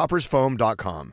coffeetoppersfoam.com.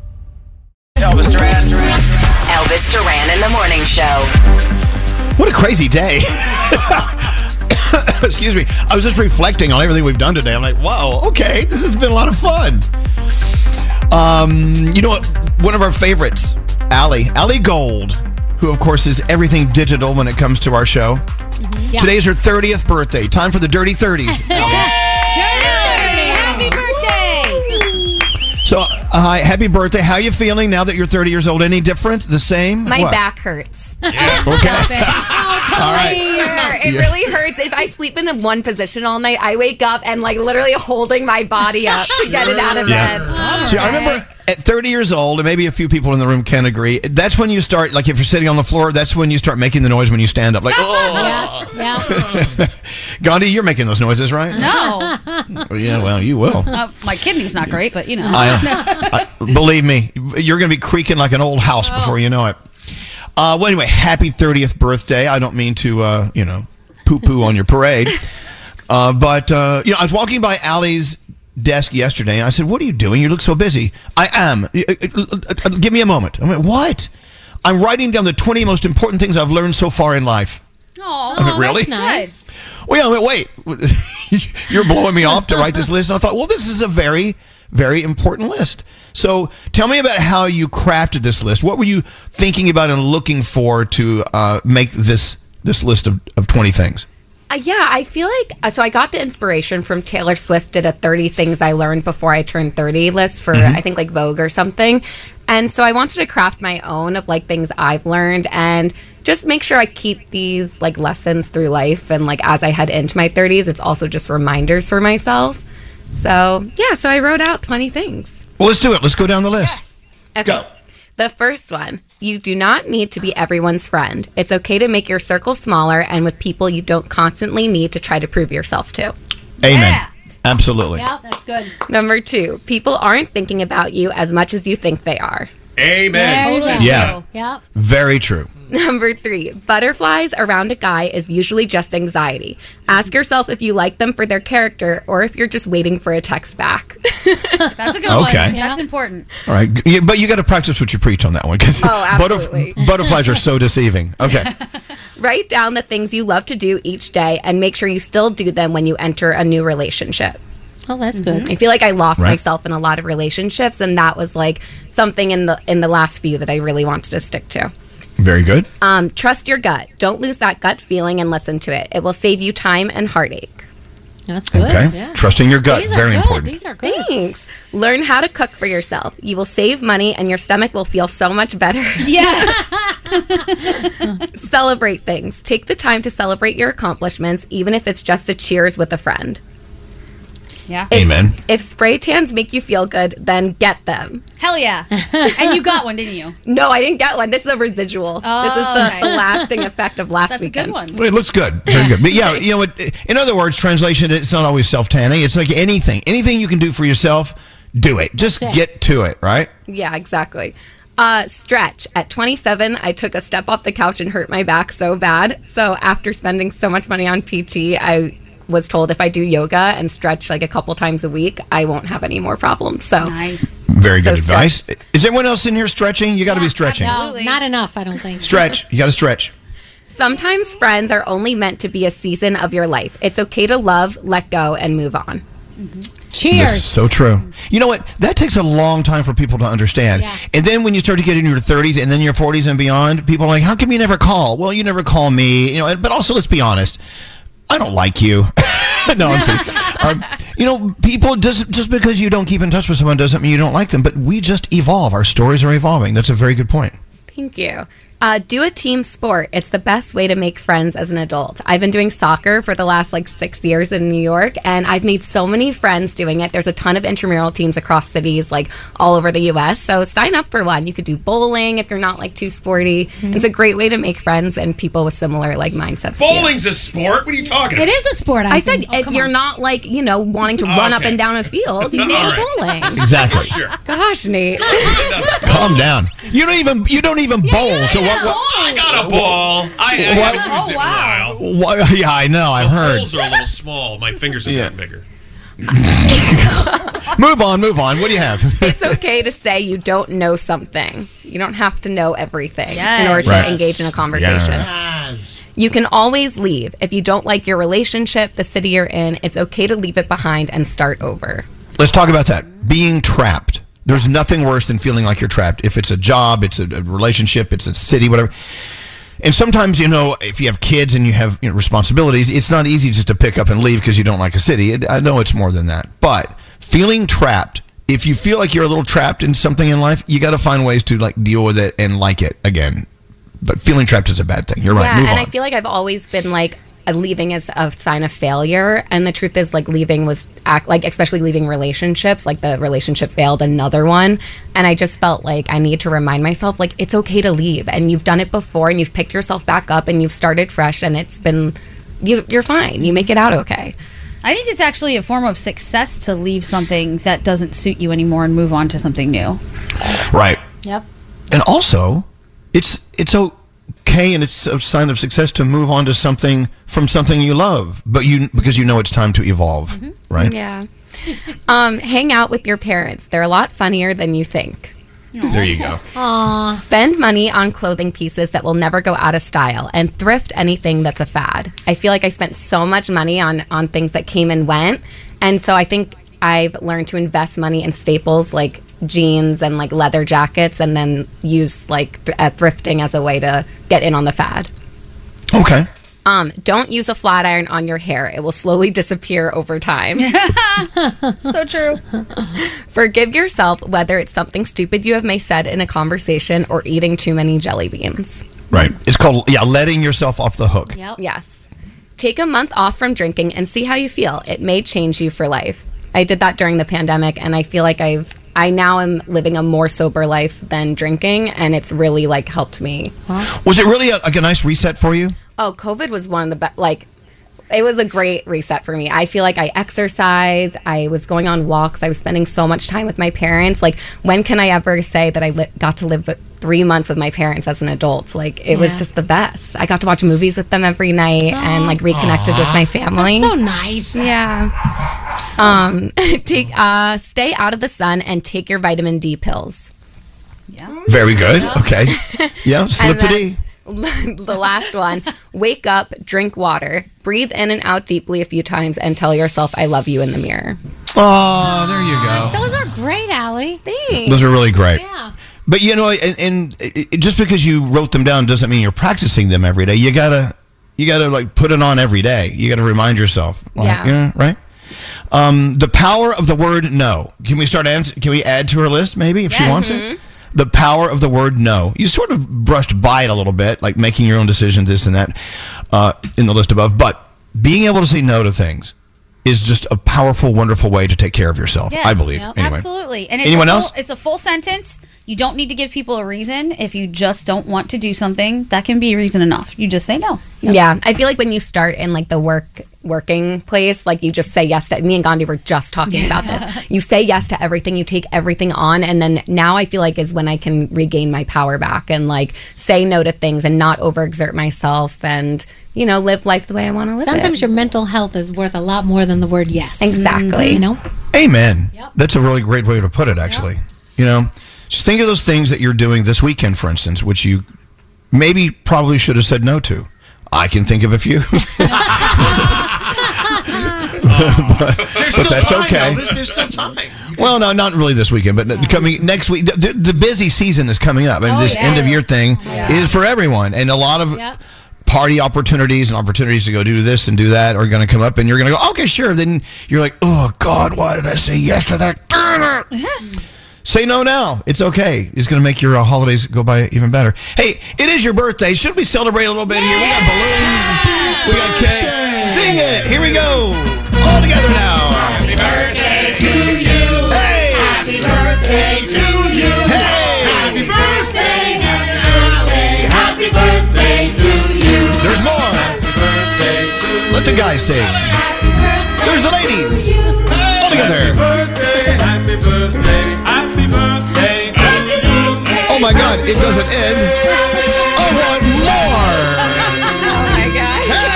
Elvis Duran. Elvis Duran in the morning show. What a crazy day. Excuse me. I was just reflecting on everything we've done today. I'm like, wow, okay, this has been a lot of fun. Um, you know what? One of our favorites, Allie, Allie Gold, who of course is everything digital when it comes to our show. Yeah. Today's her 30th birthday. Time for the Dirty 30s. so, uh, hi, happy birthday. How you feeling now that you're 30 years old? Any different? The same? My What? back hurts. Okay. All right. It Yeah. really hurts. If I sleep in one position all night, I wake up and like literally holding my body up to get it out of Yeah. bed. See, I remember at 30 years old, and maybe a few people in the room can agree, that's when you start, like if you're sitting on the floor, that's when you start making the noise when you stand up. Like, oh. Yeah. yeah. Gandhi, you're making those noises, right? No, Oh, yeah, well, you will. uh, my kidney's not great, but you know. I, I, believe me, you're going to be creaking like an old house before you know it. Uh, well, anyway, happy 30th birthday. I don't mean to, uh, you know, poo poo on your parade. Uh, but, uh, you know, I was walking by Allie's desk yesterday and I said, What are you doing? You look so busy. I am. Uh, uh, uh, Give me a moment. I went, What? I'm writing down the 20 most important things I've learned so far in life. I went, really? That's nice. Well, yeah, wait, wait. You're blowing me off to write this list. And I thought, well, this is a very, very important list. So tell me about how you crafted this list. What were you thinking about and looking for to uh, make this this list of, of 20 things? Uh, yeah, I feel like uh, so. I got the inspiration from Taylor Swift. Did a thirty things I learned before I turned thirty list for I think like Vogue or something, and so I wanted to craft my own of like things I've learned and just make sure I keep these like lessons through life and like as I head into my thirties, it's also just reminders for myself. So yeah, so I wrote out twenty things. Well, let's do it. Let's go down the list. Okay. Go. The first one you do not need to be everyone's friend. It's okay to make your circle smaller and with people you don't constantly need to try to prove yourself to. Amen. Yeah. Absolutely. Yeah, that's good. Number two, people aren't thinking about you as much as you think they are. Amen. Totally Yeah. Yeah. Very true. Number three, butterflies around a guy is usually just anxiety. Ask yourself if you like them for their character or if you're just waiting for a text back. That's a good Okay. one. That's important. All right. Yeah, But you got to practice what you preach on that one because Oh, absolutely. butterflies are so deceiving. Okay. Write down the things you love to do each day and make sure you still do them when you enter a new relationship. Oh, that's good. I feel like I lost Right. myself in a lot of relationships and that was like something in the in the last few that I really wanted to stick to. Very good. Um, trust your gut. Don't lose that gut feeling and listen to it. It will save you time and heartache. That's good. Okay. Yeah. Trusting your gut. These are very good. important. These are good. Thanks. Learn how to cook for yourself. You will save money and your stomach will feel so much better. Yes. celebrate things. Take the time to celebrate your accomplishments, even if it's just a cheers with a friend. Yeah. If, Amen. If spray tans make you feel good, then get them. Hell yeah. and you got one, didn't you? No, I didn't get one. This is a residual. this is the, okay. the lasting effect of last That's a good one. Well, it looks good. Very good. But yeah, you know what? In other words, translation, it's not always self tanning. It's like anything. Anything you can do for yourself, do it. Just it. get to it, right? Yeah, exactly. Uh, stretch. At 27, I took a step off the couch and hurt my back so bad. So after spending so much money on PT, I was told if I do yoga and stretch like a couple times a week, I won't have any more problems. So Nice. Very good So advice. Is everyone else in here stretching? You got to be stretching. Absolutely. not enough, I don't think. Stretch. You got to stretch. sometimes friends are only meant to be a season of your life. It's okay to love, let go, and move on. Mm-hmm. Cheers. That's so true. You know what? That takes a long time for people to understand. Yeah. And then when you start to get in your 30s and then your 40s and beyond, people are like, "How come you never call?" Well, you never call me. You know. But also, let's be honest. I don't like you. no, I'm kidding. Um, you know, people just just because you don't keep in touch with someone doesn't mean you don't like them. But we just evolve. Our stories are evolving. That's a very good point. Thank you. Uh, do a team sport. It's the best way to make friends as an adult. I've been doing soccer for the last like six years in New York, and I've made so many friends doing it. There's a ton of intramural teams across cities, like all over the U.S. So sign up for one. You could do bowling if you're not like too sporty. It's a great way to make friends and people with similar like mindsets. Bowling's a sport. What are you talking It about? is a sport. I, I said. Oh, if come you're on. not like you know wanting to run up and down a field, you All may right. bowling. Exactly. Sure. Gosh, Nate. Calm down. You don't even you don't even bowl. So what? what I got a ball. I, I What? haven't used it in a oh, while. what- yeah, I know. I've The heard. holes are a little small. My fingers have Yeah. gotten bigger. Move on. Move on. What do you have? it's okay to say you don't know something. You don't have to know everything in order to Right. engage in a conversation. Yes. You can always leave. If you don't like your relationship, the city you're in, it's okay to leave it behind and start over. Let's talk about that. Being trapped. There's nothing worse than feeling like you're trapped. If it's a job, it's a, a relationship, it's a city, whatever. And sometimes, you know, if you have kids and you have you know, responsibilities, it's not easy just to pick up and leave because you don't like a city. It, I know it's more than that. But feeling trapped, if you feel like you're a little trapped in something in life, you got to find ways to like deal with it and like it again. But feeling trapped is a bad thing. You're right. yeah, Move and on. I feel like I've always been like Uh, leaving is a sign of failure, and the truth is like leaving was act like especially leaving relationships. Like the relationship failed, another one, and I just felt like I need to remind myself like it's okay to leave, and you've done it before, and you've picked yourself back up, and you've started fresh, and it's been you, you're fine. You make it out okay. I think it's actually a form of success to leave something that doesn't suit you anymore and move on to something new. right. Yep. and also it's it's okay and it's a sign of success to move on to something from something you love but you because you know it's time to evolve right Yeah. um, hang out with your parents. They're a lot funnier than you think. there you go Aww. Spend money on clothing pieces that will never go out of style and thrift anything that's a fad. I feel like I spent so much money on on things that came and went. And so I think I've learned to invest money in staples like jeans and like leather jackets and then use like th- uh, thrifting as a way to get in on the fad. okay Um, don't use a flat iron on your hair. It will slowly disappear over time. So true. Forgive yourself whether it's something stupid you have may said in a conversation or eating too many jelly beans. right it's called yeah letting yourself off the hook Yep. Yes. Take a month off from drinking and see how you feel. It may change you for life. I did that during the pandemic and I feel like I've I now am living a more sober life than drinking and it's really like helped me. was it really a, like a nice reset for you Oh, COVID was one of the best like it was a great reset for me. I feel like I exercised. I was going on walks. I was spending so much time with my parents. Like, when can I ever say that I li- got to live three months with my parents as an adult? Like, it was just the best. I got to watch movies with them every night and like reconnected with my family. So nice. Yeah. Um, take uh, stay out of the sun and take your vitamin D pills. Yeah. Very good okay yeah slip And to D the last one wake up drink water breathe in and out deeply a few times and tell yourself i love you in the mirror oh there you go Those are great, Allie. Thanks. those are really great Yeah. But you know, and, and it, just because you wrote them down doesn't mean you're practicing them every day. You gotta, you gotta like put it on every day. You gotta remind yourself. Like, Yeah. right. Um, the power of the word no. Can we start? Can we add to her list maybe if she Yes. wants it? The power of the word no. You sort of brushed by it a little bit, like making your own decisions, this and that, uh, in the list above. But being able to say no to things is just a powerful, wonderful way to take care of yourself. I believe. Anyway. Absolutely. And it's Anyone full, else? It's a full sentence. You don't need to give people a reason. If you just don't want to do something, that can be reason enough. You just say no. Yeah, I feel like when you start in like the work working place, like you just say yes to. Me and Gandhi were just talking about this. You say yes to everything. You take everything on, and then now I feel like is when I can regain my power back and like say no to things and not overexert myself and you know live life the way I want to live. Sometimes it. your mental health is worth a lot more than the word yes. Exactly. Mm-hmm. You know? Amen. That's a really great way to put it, actually. You know, just think of those things that you're doing this weekend, for instance, which you maybe probably should have said no to. I can think of a few. but, There's but that's time, okay. Elvis. There's still time. Well, no, not really this weekend, but coming next week. The, the busy season is coming up, and Oh, this yeah. end of year thing Yeah. is for everyone, and a lot of Yep. party opportunities and opportunities to go do this and do that are going to come up, and you're going to go, okay, sure. Then you're like, oh God, why did I say yes to that? Say no now. It's okay. It's going to make your uh, holidays go by even better. Hey, it is your birthday. Should we celebrate a little bit here? We got balloons. We got cake. Sing it. Here we go. All together now. Happy birthday to you. Hey. Happy birthday to you. Hey. Happy birthday, Happy birthday to you. There's more. Happy birthday to you. Let the guys sing. There's the ladies. All together. Oh my God! It doesn't end. I want more. Oh my god. Hey!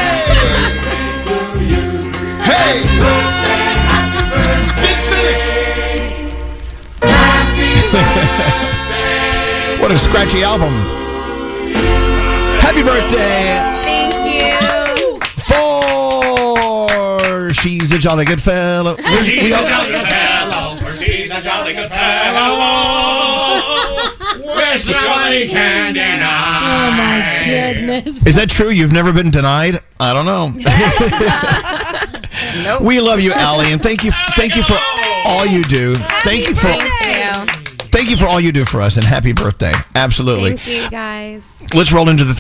Hey! Big What a scratchy album. Happy birthday Thank you. for she's a jolly good fellow. Where's- we got- She's a jolly good fellow. Where's the jolly candy now? Oh my goodness. is that true? You've never been denied? I don't know. We love you, Allie, and thank you, thank you for all you do. Thank you for, Thank you. thank you for all you do for us, and happy birthday. Absolutely. Thank you guys. Let's roll into the